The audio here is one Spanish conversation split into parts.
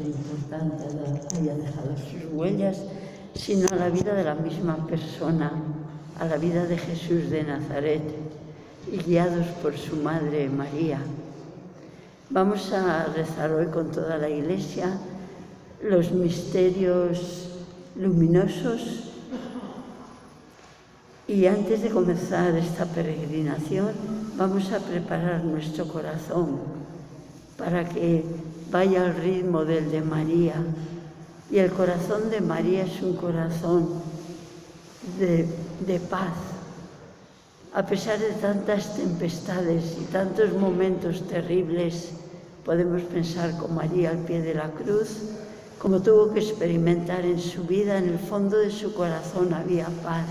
importante haya dejado sus huellas, sino a la vida de la misma persona, a la vida de Jesús de Nazaret, y guiados por su Madre María. Vamos a rezar hoy con toda la Iglesia los misterios luminosos y antes de comenzar esta peregrinación vamos a preparar nuestro corazón para que vaya al ritmo del de María. Y el corazón de María es un corazón de, de paz. A pesar de tantas tempestades y tantos momentos terribles, podemos pensar con María al pie de la cruz, como tuvo que experimentar en su vida, en el fondo de su corazón había paz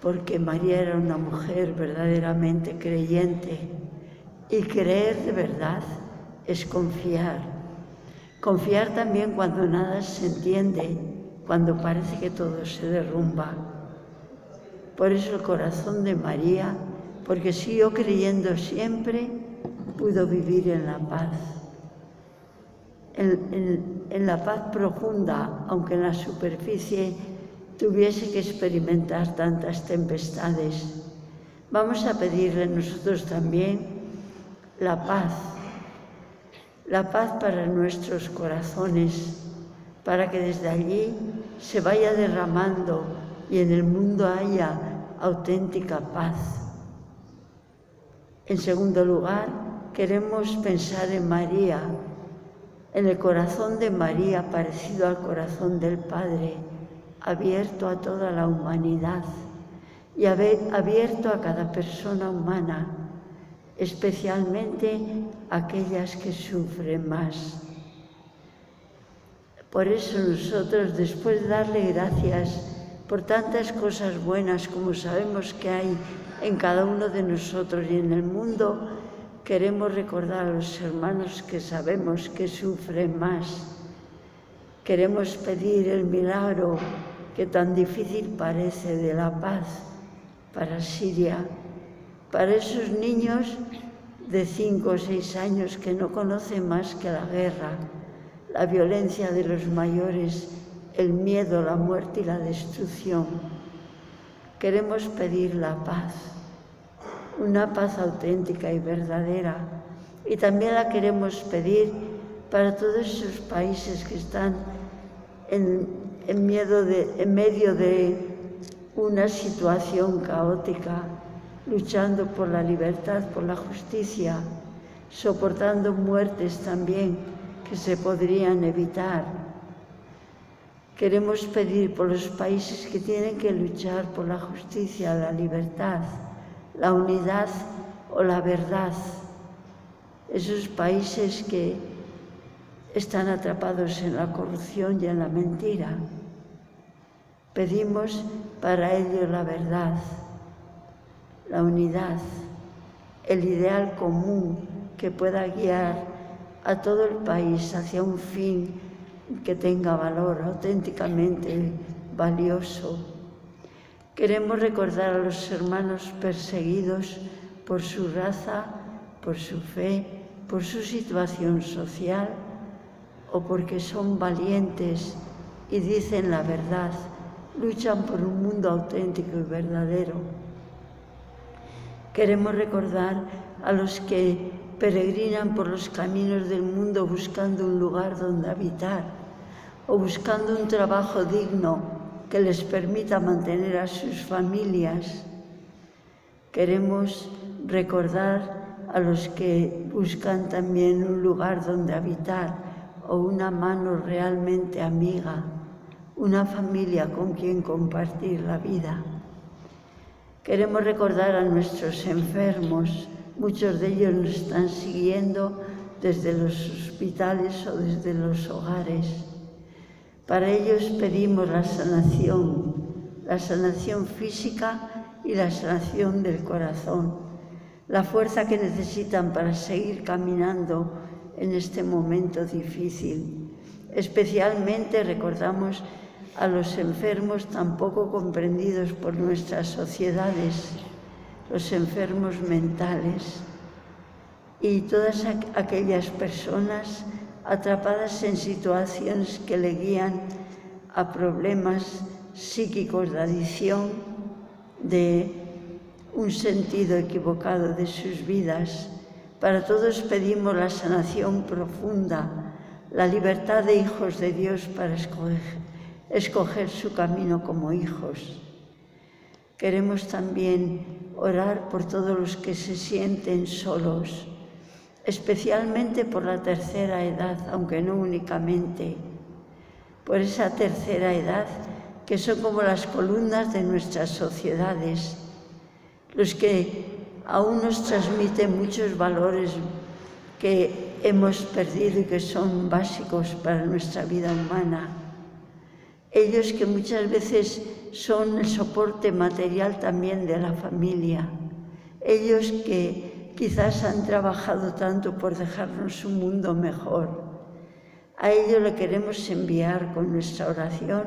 porque María era una mujer verdaderamente creyente y creer de verdad es confiar. Confiar también cuando nada se entiende, cuando parece que todo se derrumba. Por eso el corazón de María, porque siguió creyendo siempre, pudo vivir en la paz. En, en la paz profunda, aunque en la superficie tuviese que experimentar tantas tempestades. Vamos a pedirle nosotros también la paz, la paz para nuestros corazones, para que desde allí se vaya derramando y en el mundo haya auténtica paz. En segundo lugar, queremos pensar en María, en el corazón de María parecido al corazón del Padre abierto a toda la humanidad y abierto a cada persona humana, especialmente aquellas que sufren más. Por eso nosotros, después de darle gracias por tantas cosas buenas como sabemos que hay en cada uno de nosotros y en el mundo, queremos recordar a los hermanos que sabemos que sufren más. Queremos pedir el milagro que tan difícil parece de la paz para Siria, para esos niños de cinco o seis años que no conocen más que la guerra, la violencia de los mayores, el miedo, la muerte y la destrucción. Queremos pedir la paz, una paz auténtica y verdadera, y también la queremos pedir para todos esos países que están en miedo en medio de una situación caótica, luchando por la libertad, por la justicia, soportando muertes también que se podrían evitar. Queremos pedir por los países que tienen que luchar por la justicia, la libertad, la unidad o la verdad. Esos países que están atrapados en la corrupción y en la mentira. Pedimos para ellos la verdad, la unidad, el ideal común que pueda guiar a todo el país hacia un fin que tenga valor auténticamente valioso. Queremos recordar a los hermanos perseguidos por su raza, por su fe, por su situación social o porque son valientes y dicen la verdad, luchan por un mundo auténtico y verdadero. Queremos recordar a los que peregrinan por los caminos del mundo buscando un lugar donde habitar o buscando un trabajo digno que les permita mantener a sus familias. Queremos recordar a los que buscan también un lugar donde habitar o una mano realmente amiga, una familia con quien compartir la vida. Queremos recordar a nuestros enfermos, muchos de ellos nos están siguiendo desde los hospitales o desde los hogares. Para ellos pedimos la sanación, la sanación física y la sanación del corazón, la fuerza que necesitan para seguir caminando en este momento difícil. Especialmente recordamos a los enfermos tampoco comprendidos por nuestras sociedades, los enfermos mentales y todas aquellas personas atrapadas en situaciones que le guían a problemas psíquicos de adicción, de un sentido equivocado de sus vidas. Para todos pedimos la sanación profunda, la libertad de hijos de Dios para escoger escoger su camino como hijos. Queremos también orar por todos los que se sienten solos, especialmente por la tercera edad, aunque no únicamente, por esa tercera edad que son como las columnas de nuestras sociedades, los que aún nos transmiten muchos valores que hemos perdido y que son básicos para nuestra vida humana. Ellos que muchas veces son el soporte material también de la familia. Ellos que quizás han trabajado tanto por dejarnos un mundo mejor. A ellos le queremos enviar con nuestra oración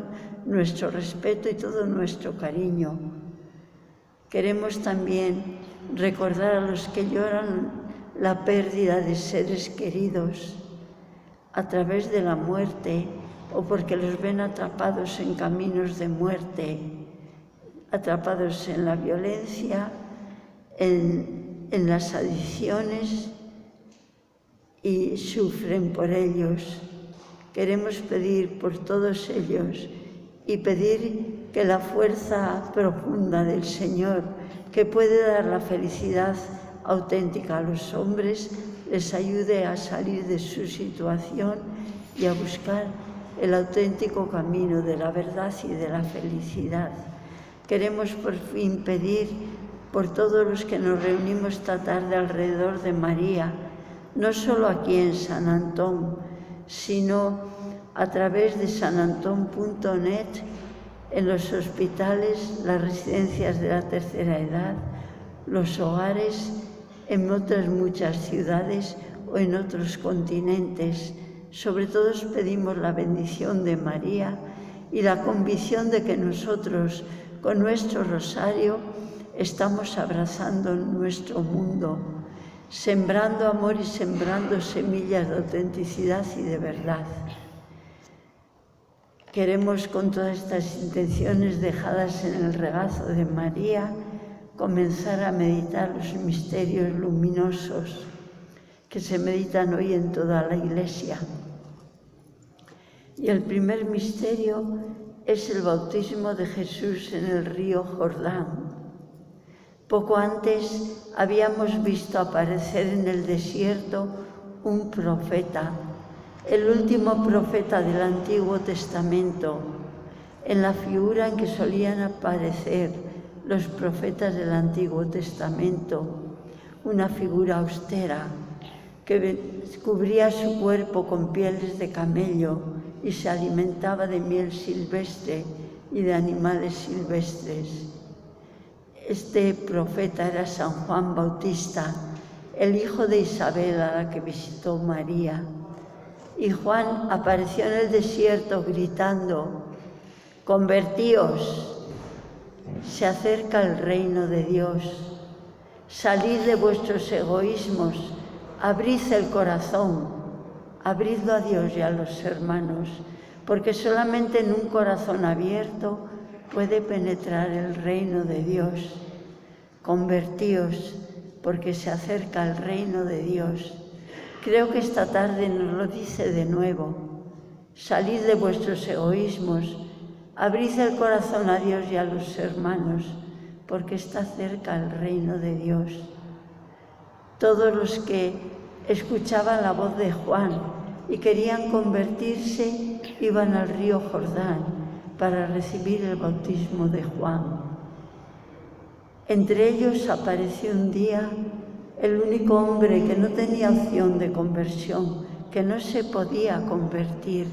nuestro respeto y todo nuestro cariño. Queremos también recordar a los que lloran la pérdida de seres queridos a través de la muerte o porque los ven atrapados en caminos de muerte, atrapados en la violencia, en, en las adicciones y sufren por ellos. Queremos pedir por todos ellos y pedir que la fuerza profunda del Señor, que puede dar la felicidad auténtica a los hombres, les ayude a salir de su situación y a buscar el auténtico camino de la verdad y de la felicidad. Queremos por fin pedir por todos los que nos reunimos esta tarde alrededor de María, no solo aquí en San Antón, sino a través de sanantón.net en los hospitales, las residencias de la tercera edad, los hogares, en otras muchas ciudades o en otros continentes sobre todo pedimos la bendición de María y la convicción de que nosotros, con nuestro rosario, estamos abrazando nuestro mundo, sembrando amor y sembrando semillas de autenticidad y de verdad. Queremos con todas estas intenciones dejadas en el regazo de María comenzar a meditar los misterios luminosos que se meditan hoy en toda la Iglesia. Y el primer misterio es el bautismo de Jesús en el río Jordán. Poco antes habíamos visto aparecer en el desierto un profeta, el último profeta del Antiguo Testamento, en la figura en que solían aparecer los profetas del Antiguo Testamento, una figura austera, que cubría su cuerpo con pieles de camello y se alimentaba de miel silvestre y de animales silvestres. Este profeta era San Juan Bautista, el hijo de Isabel a la que visitó María. Y Juan apareció en el desierto gritando, convertíos, se acerca el reino de Dios, salid de vuestros egoísmos abrid el corazón, abridlo a Dios y a los hermanos, porque solamente en un corazón abierto puede penetrar el reino de Dios. Convertíos, porque se acerca el reino de Dios. Creo que esta tarde nos lo dice de nuevo. Salid de vuestros egoísmos, abrid el corazón a Dios y a los hermanos, porque está cerca el reino de Dios. Todos los que escuchaban la voz de Juan y querían convertirse iban al río Jordán para recibir el bautismo de Juan. Entre ellos apareció un día el único hombre que no tenía opción de conversión, que no se podía convertir,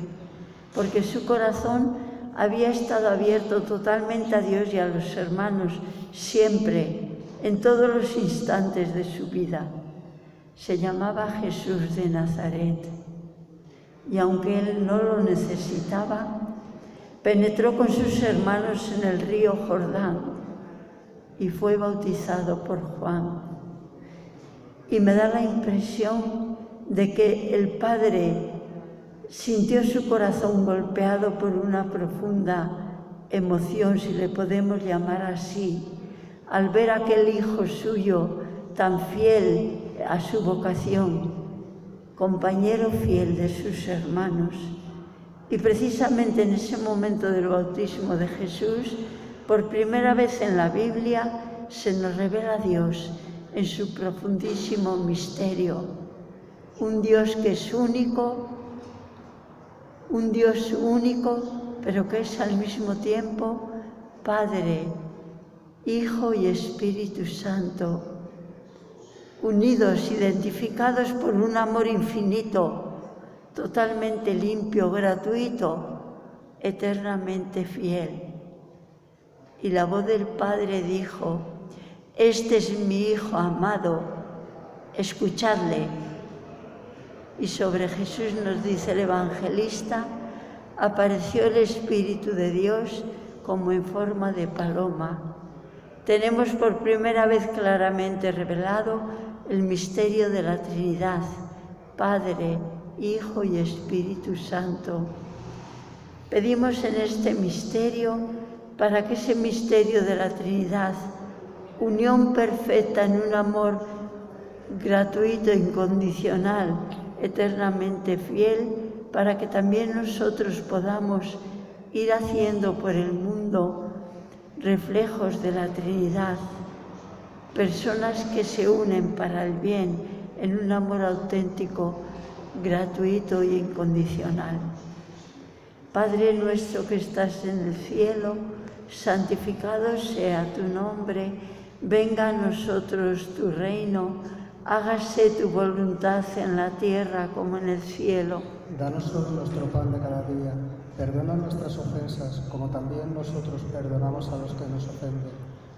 porque su corazón había estado abierto totalmente a Dios y a los hermanos siempre en todos los instantes de su vida. Se llamaba Jesús de Nazaret y aunque él no lo necesitaba, penetró con sus hermanos en el río Jordán y fue bautizado por Juan. Y me da la impresión de que el Padre sintió su corazón golpeado por una profunda emoción, si le podemos llamar así, al ver aquel hijo suyo tan fiel a su vocación, compañero fiel de sus hermanos. Y precisamente en ese momento del bautismo de Jesús, por primera vez en la Biblia, se nos revela Dios en su profundísimo misterio. Un Dios que es único, un Dios único, pero que es al mismo tiempo Padre, Hijo y Espíritu Santo, unidos, identificados por un amor infinito, totalmente limpio, gratuito, eternamente fiel. Y la voz del Padre dijo, este es mi Hijo amado, escuchadle. Y sobre Jesús nos dice el evangelista, apareció el Espíritu de Dios como en forma de paloma. Tenemos por primera vez claramente revelado el misterio de la Trinidad, Padre, Hijo y Espíritu Santo. Pedimos en este misterio para que ese misterio de la Trinidad, unión perfecta en un amor gratuito, incondicional, eternamente fiel, para que también nosotros podamos ir haciendo por el mundo reflejos de la Trinidad, personas que se unen para el bien en un amor auténtico gratuito y incondicional. Padre nuestro que estás en el cielo, santificado sea tu nombre, venga a nosotros tu reino, hágase tu voluntad en la tierra como en el cielo. Danos hoy nuestro pan de cada día, perdona nuestras ofensas como también nosotros perdonamos a los que nos ofenden.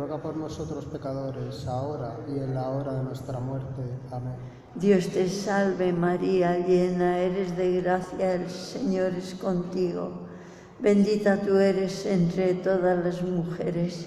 ruega por nosotros pecadores, ahora y en la hora de nuestra muerte. Amén. Dios te salve María, llena eres de gracia, el Señor es contigo. Bendita tú eres entre todas las mujeres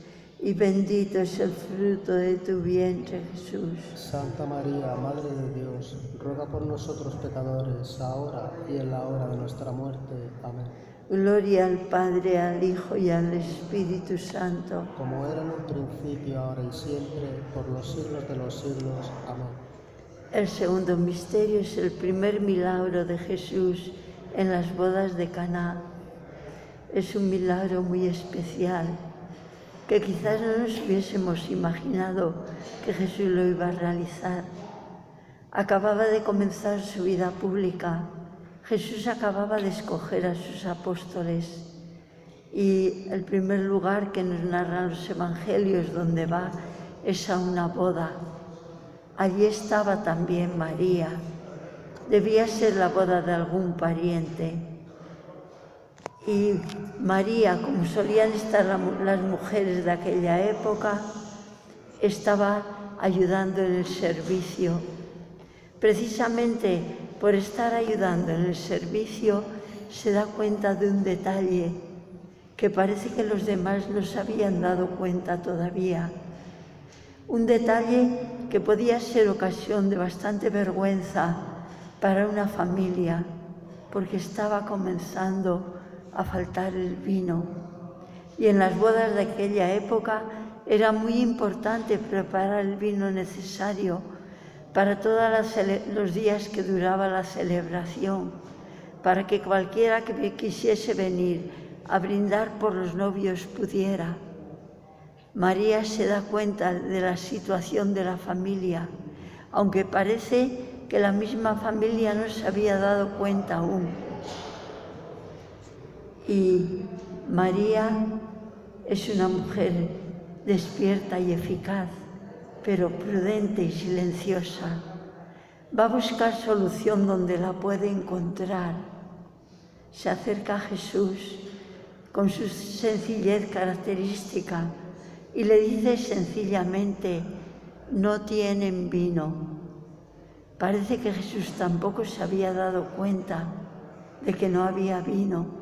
y bendito es el fruto de tu vientre, Jesús. Santa María, Madre de Dios, ruega por nosotros pecadores, ahora y en la hora de nuestra muerte. Amén. Gloria al Padre, al Hijo y al Espíritu Santo. Como era en un principio, ahora y siempre, por los siglos de los siglos. Amén. El segundo misterio es el primer milagro de Jesús en las bodas de Caná. Es un milagro muy especial que quizás no nos hubiésemos imaginado que Jesús lo iba a realizar. Acababa de comenzar su vida pública. Jesús acababa de escoger a sus apóstoles y el primer lugar que nos narran los evangelios donde va es a una boda. Allí estaba también María. Debía ser la boda de algún pariente. Y María, como solían estar las mujeres de aquella época, estaba ayudando en el servicio. Precisamente por estar ayudando en el servicio, se da cuenta de un detalle que parece que los demás no se habían dado cuenta todavía. Un detalle que podía ser ocasión de bastante vergüenza para una familia, porque estaba comenzando a faltar el vino. Y en las bodas de aquella época era muy importante preparar el vino necesario para todos los días que duraba la celebración, para que cualquiera que quisiese venir a brindar por los novios pudiera. María se da cuenta de la situación de la familia, aunque parece que la misma familia no se había dado cuenta aún. Y María es una mujer despierta y eficaz, pero prudente y silenciosa. Va a buscar solución donde la puede encontrar. Se acerca a Jesús con su sencillez característica y le dice sencillamente, no tienen vino. Parece que Jesús tampoco se había dado cuenta de que no había vino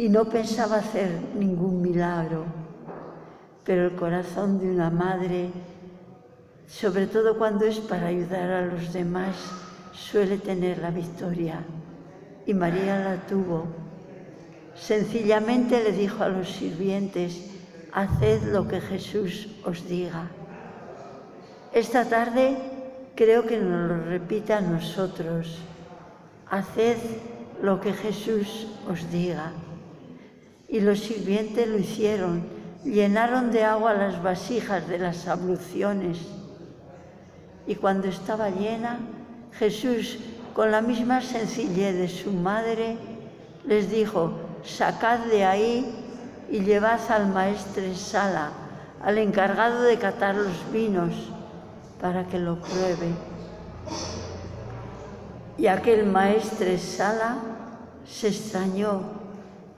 y no pensaba hacer ningún milagro, pero el corazón de una madre, sobre todo cuando es para ayudar a los demás, suele tener la victoria. Y María la tuvo. Sencillamente le dijo a los sirvientes, haced lo que Jesús os diga. Esta tarde creo que nos lo repita a nosotros, haced lo que Jesús os diga. Y los sirvientes lo hicieron, llenaron de agua las vasijas de las abluciones. Y cuando estaba llena, Jesús, con la misma sencillez de su madre, les dijo, sacad de ahí y llevad al maestre Sala, al encargado de catar los vinos, para que lo pruebe. Y aquel maestre Sala se extrañó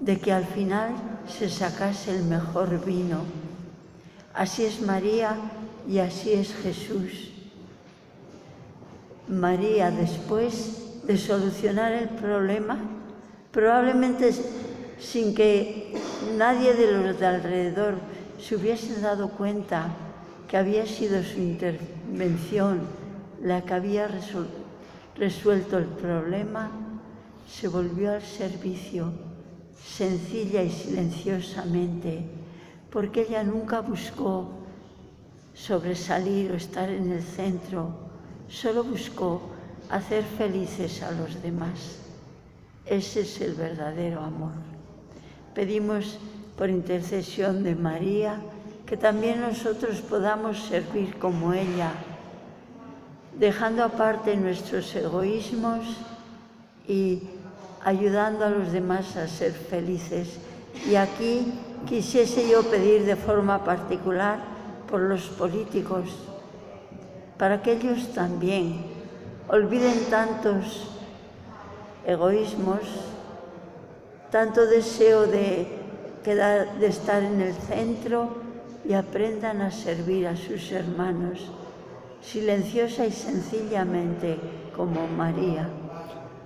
de que al final se sacase el mejor vino. Así es María y así es Jesús. María, después de solucionar el problema, probablemente sin que nadie de los de alrededor se hubiese dado cuenta que había sido su intervención la que había resuelto el problema, se volvió al servicio sencilla y silenciosamente, porque ella nunca buscó sobresalir o estar en el centro, solo buscó hacer felices a los demás. Ese es el verdadero amor. Pedimos por intercesión de María que también nosotros podamos servir como ella, dejando aparte nuestros egoísmos y ayudando a los demás a ser felices. Y aquí quisiese yo pedir de forma particular por los políticos, para que ellos también olviden tantos egoísmos, tanto deseo de, quedar, de estar en el centro y aprendan a servir a sus hermanos silenciosa y sencillamente como María.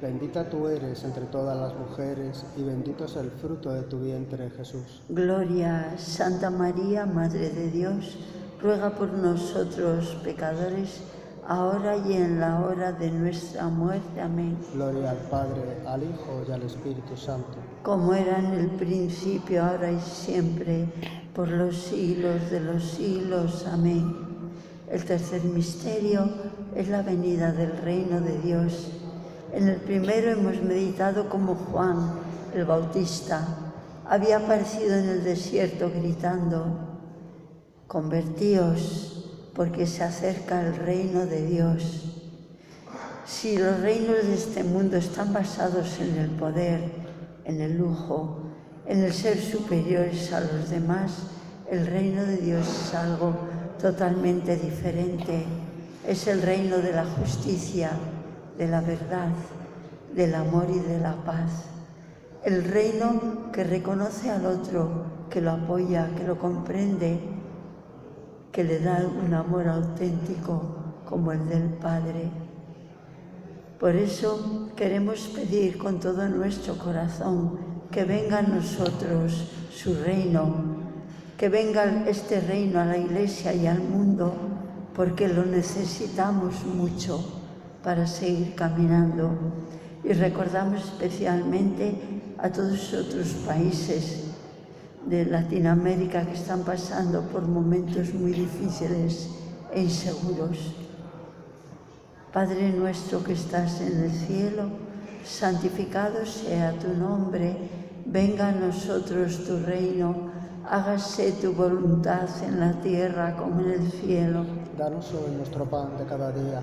Bendita tú eres entre todas las mujeres y bendito es el fruto de tu vientre, Jesús. Gloria, Santa María, Madre de Dios, ruega por nosotros pecadores, ahora y en la hora de nuestra muerte. Amén. Gloria al Padre, al Hijo y al Espíritu Santo. Como era en el principio, ahora y siempre, por los siglos de los siglos. Amén. El tercer misterio es la venida del reino de Dios. En el primero hemos meditado como Juan el Bautista había aparecido en el desierto gritando, convertíos porque se acerca el reino de Dios. Si los reinos de este mundo están basados en el poder, en el lujo, en el ser superiores a los demás, el reino de Dios es algo totalmente diferente. Es el reino de la justicia, de la verdad, del amor y de la paz. El reino que reconoce al otro, que lo apoya, que lo comprende, que le da un amor auténtico como el del Padre. Por eso queremos pedir con todo nuestro corazón que venga a nosotros su reino, que venga este reino a la iglesia y al mundo, porque lo necesitamos mucho. Para seguir caminando. Y recordamos especialmente a todos los otros países de Latinoamérica que están pasando por momentos muy difíciles e inseguros. Padre nuestro que estás en el cielo, santificado sea tu nombre, venga a nosotros tu reino, hágase tu voluntad en la tierra como en el cielo. Danos hoy nuestro pan de cada día.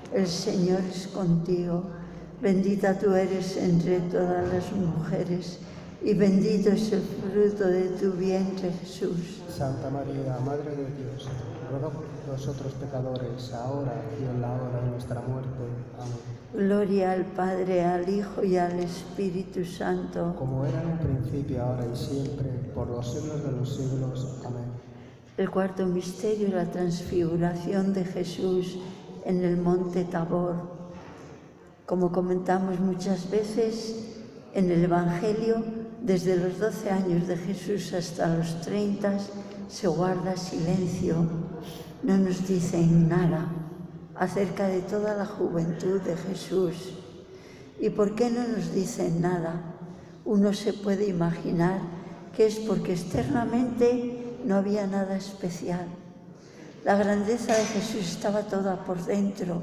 el Señor es contigo. Bendita tú eres entre todas las mujeres y bendito es el fruto de tu vientre Jesús. Santa María, Madre de Dios, ruega por nosotros pecadores, ahora y en la hora de nuestra muerte. Amén. Gloria al Padre, al Hijo y al Espíritu Santo. Como era en un principio, ahora y siempre, por los siglos de los siglos. Amén. El cuarto misterio, la transfiguración de Jesús en el monte Tabor. Como comentamos muchas veces en el Evangelio, desde los 12 años de Jesús hasta los 30 se guarda silencio, no nos dicen nada acerca de toda la juventud de Jesús. ¿Y por qué no nos dicen nada? Uno se puede imaginar que es porque externamente no había nada especial. La grandeza de Jesús estaba toda por dentro.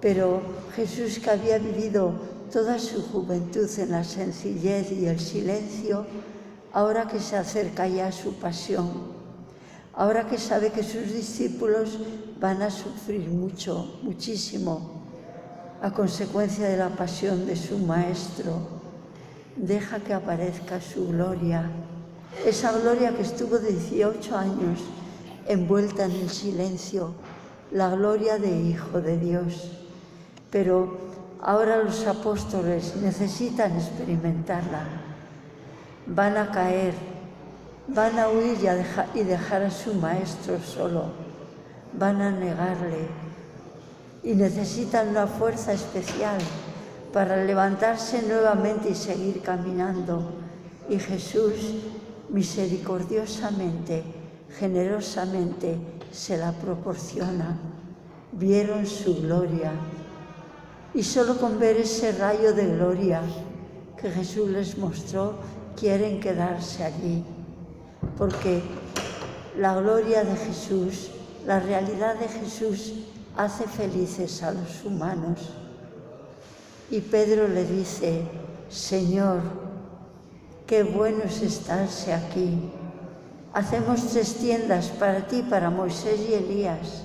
Pero Jesús que había vivido toda su juventud en la sencillez y el silencio, ahora que se acerca ya su pasión, ahora que sabe que sus discípulos van a sufrir mucho, muchísimo, a consecuencia de la pasión de su Maestro, deja que aparezca su gloria, esa gloria que estuvo 18 años envuelta en el silencio, la gloria de Hijo de Dios. Pero ahora los apóstoles necesitan experimentarla. Van a caer, van a huir y, dejar a su maestro solo, van a negarle y necesitan una fuerza especial para levantarse nuevamente y seguir caminando. Y Jesús misericordiosamente, generosamente se la proporciona. Vieron su gloria y solo con ver ese rayo de gloria que Jesús les mostró, quieren quedarse allí, porque la gloria de Jesús, la realidad de Jesús hace felices a los humanos. Y Pedro le dice, Señor, qué bueno es estarse aquí. Hacemos tres tiendas para ti, para Moisés y Elías,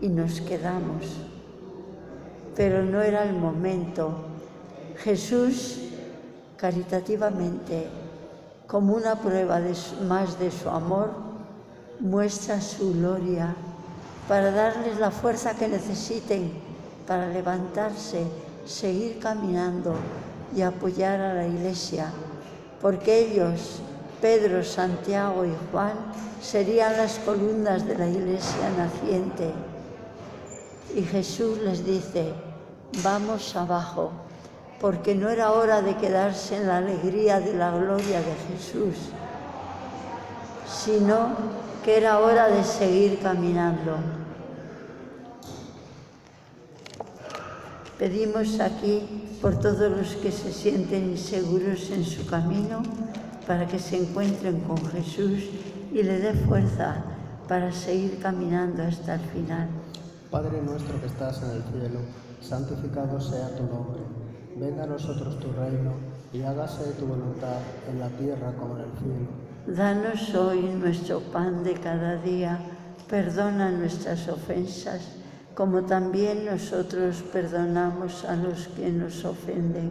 y nos quedamos. Pero no era el momento. Jesús, caritativamente, como una prueba más de su amor, muestra su gloria para darles la fuerza que necesiten para levantarse, seguir caminando y apoyar a la Iglesia porque ellos, Pedro, Santiago y Juan, serían las columnas de la iglesia naciente. Y Jesús les dice, vamos abajo, porque no era hora de quedarse en la alegría de la gloria de Jesús, sino que era hora de seguir caminando. Pedimos aquí por todos los que se sienten inseguros en su camino, para que se encuentren con Jesús y le dé fuerza para seguir caminando hasta el final. Padre nuestro que estás en el cielo, santificado sea tu nombre. Venga a nosotros tu reino y hágase tu voluntad en la tierra como en el cielo. Danos hoy nuestro pan de cada día. Perdona nuestras ofensas como también nosotros perdonamos a los que nos ofenden.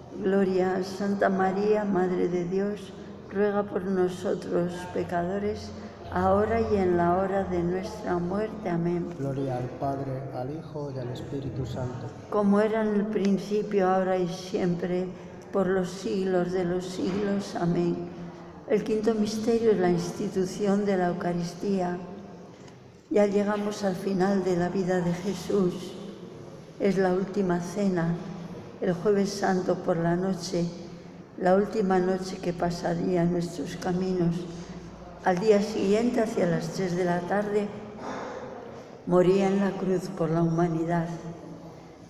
Gloria a Santa María, Madre de Dios, ruega por nosotros pecadores, ahora y en la hora de nuestra muerte. Amén. Gloria al Padre, al Hijo y al Espíritu Santo. Como era en el principio, ahora y siempre, por los siglos de los siglos. Amén. El quinto misterio es la institución de la Eucaristía. Ya llegamos al final de la vida de Jesús. Es la última cena, el jueves santo por la noche, la última noche que pasaría en nuestros caminos. Al día siguiente, hacia las tres de la tarde, moría en la cruz por la humanidad.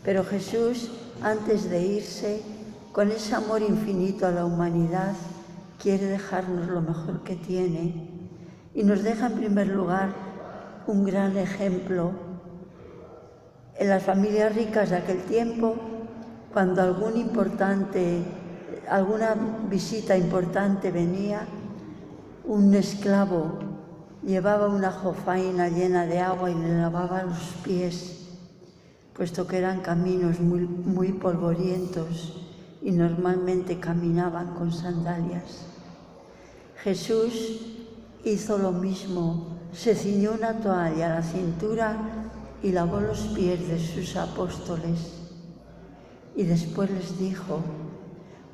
Pero Jesús, antes de irse, con ese amor infinito a la humanidad, quiere dejarnos lo mejor que tiene y nos deja en primer lugar un gran ejemplo. En las familias ricas de aquel tiempo, cuando algún importante, alguna visita importante venía, un esclavo llevaba una jofaina llena de agua y le lavaba los pies, puesto que eran caminos muy, muy polvorientos y normalmente caminaban con sandalias. Jesús hizo lo mismo, se ciñó una toalla a la cintura y lavó los pies de sus apóstoles. Y después les dijo,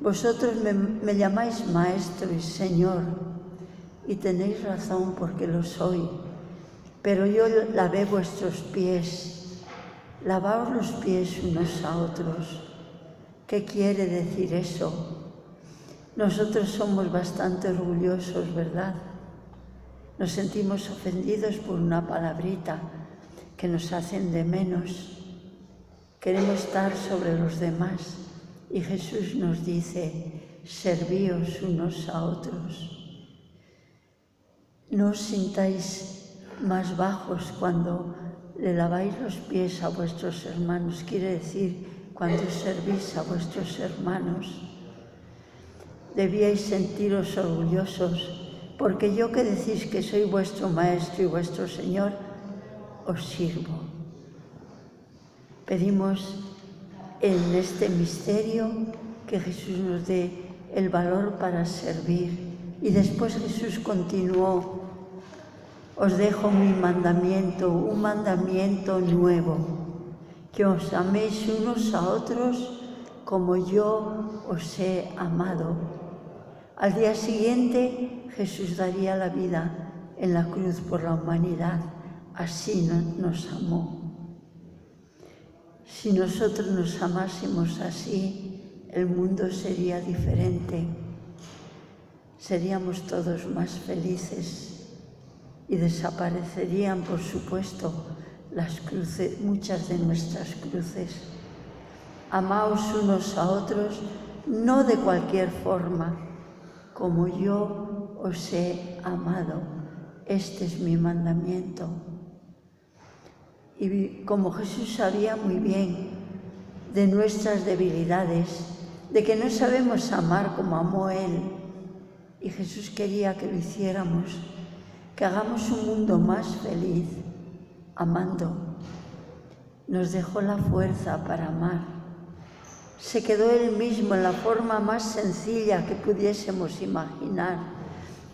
vosotros me, llamáis maestro y señor, y tenéis razón porque lo soy, pero yo lavé vuestros pies, lavaos los pies unos a otros. ¿Qué quiere decir eso? Nosotros somos bastante orgullosos, ¿verdad? Nos sentimos ofendidos por una palabrita que nos hacen de menos. Queremos estar sobre los demás y Jesús nos dice, servíos unos a otros. No os sintáis más bajos cuando le laváis los pies a vuestros hermanos, quiere decir cuando servís a vuestros hermanos. Debíais sentiros orgullosos, porque yo que decís que soy vuestro maestro y vuestro Señor, os sirvo. Pedimos en este misterio que Jesús nos dé el valor para servir. Y después Jesús continuó, os dejo mi mandamiento, un mandamiento nuevo, que os améis unos a otros como yo os he amado. Al día siguiente Jesús daría la vida en la cruz por la humanidad, así nos amó. Si nosotros nos amásemos así, el mundo sería diferente. Seríamos todos más felices y desaparecerían, por supuesto, las cruces, muchas de nuestras cruces. Amaos unos a otros, no de cualquier forma, como yo os he amado. Este es mi mandamiento. Y como Jesús sabía muy bien de nuestras debilidades, de que no sabemos amar como amó Él, y Jesús quería que lo hiciéramos, que hagamos un mundo más feliz, amando. Nos dejó la fuerza para amar. Se quedó Él mismo en la forma más sencilla que pudiésemos imaginar,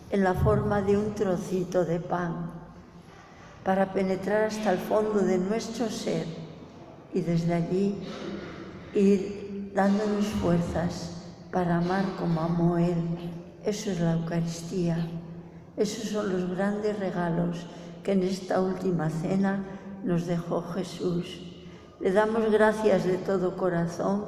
en la forma de un trocito de pan para penetrar hasta el fondo de nuestro ser y desde allí ir dándonos fuerzas para amar como amó Él. Eso es la Eucaristía. Esos son los grandes regalos que en esta última cena nos dejó Jesús. Le damos gracias de todo corazón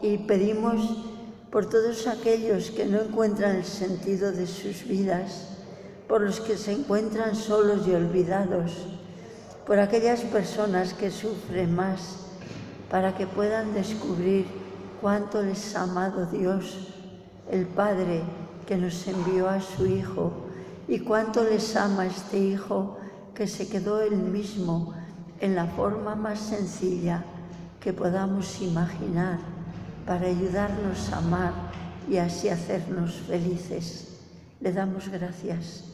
y pedimos por todos aquellos que no encuentran el sentido de sus vidas, por los que se encuentran solos y olvidados, por aquellas personas que sufren más, para que puedan descubrir cuánto les ha amado Dios, el Padre que nos envió a su Hijo, y cuánto les ama este Hijo que se quedó él mismo en la forma más sencilla que podamos imaginar para ayudarnos a amar y así hacernos felices. Le damos gracias.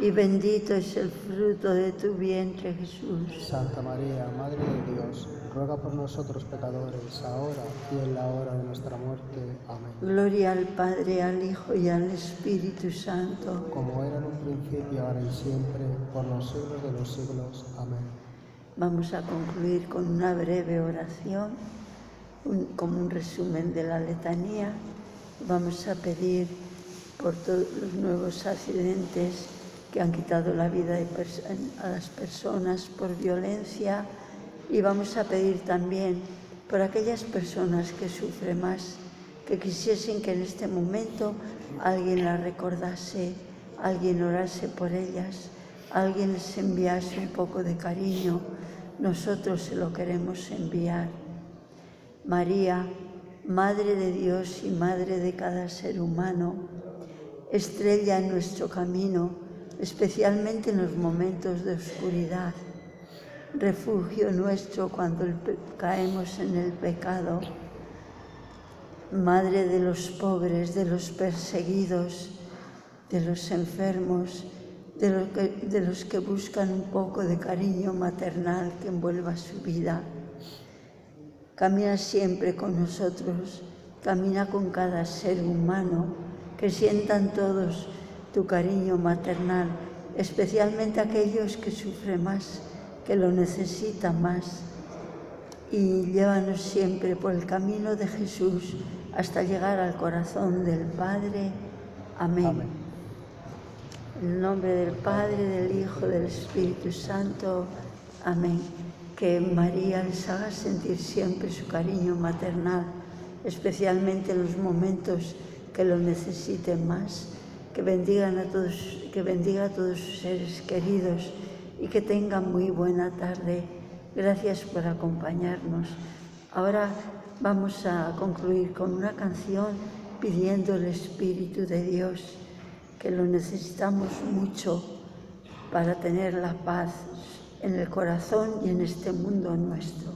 y bendito es el fruto de tu vientre Jesús. Santa María, Madre de Dios, ruega por nosotros pecadores, ahora y en la hora de nuestra muerte. Amén. Gloria al Padre, al Hijo y al Espíritu Santo. Como era en un principio, ahora y siempre, por los siglos de los siglos. Amén. Vamos a concluir con una breve oración, un- como un resumen de la letanía. Vamos a pedir por todos los nuevos accidentes que han quitado la vida a las personas por violencia y vamos a pedir también por aquellas personas que sufren más, que quisiesen que en este momento alguien las recordase, alguien orase por ellas, alguien les enviase un poco de cariño, nosotros se lo queremos enviar. María, Madre de Dios y Madre de cada ser humano, estrella en nuestro camino, especialmente en los momentos de oscuridad, refugio nuestro cuando caemos en el pecado, Madre de los pobres, de los perseguidos, de los enfermos, de, los que buscan un poco de cariño maternal que envuelva su vida. Camina siempre con nosotros, camina con cada ser humano, que sientan todos tu cariño maternal, especialmente aquellos que sufren más, que lo necesitan más. Y llévanos siempre por el camino de Jesús hasta llegar al corazón del Padre. Amén. En el nombre del Padre, del Hijo, del Espíritu Santo. Amén. Que María les haga sentir siempre su cariño maternal, especialmente en los momentos que lo necesiten más. Que bendigan a todos, que bendiga a todos sus seres queridos y que tengan muy buena tarde. Gracias por acompañarnos. Ahora vamos a concluir con una canción pidiendo el Espíritu de Dios que lo necesitamos mucho para tener la paz en el corazón y en este mundo nuestro.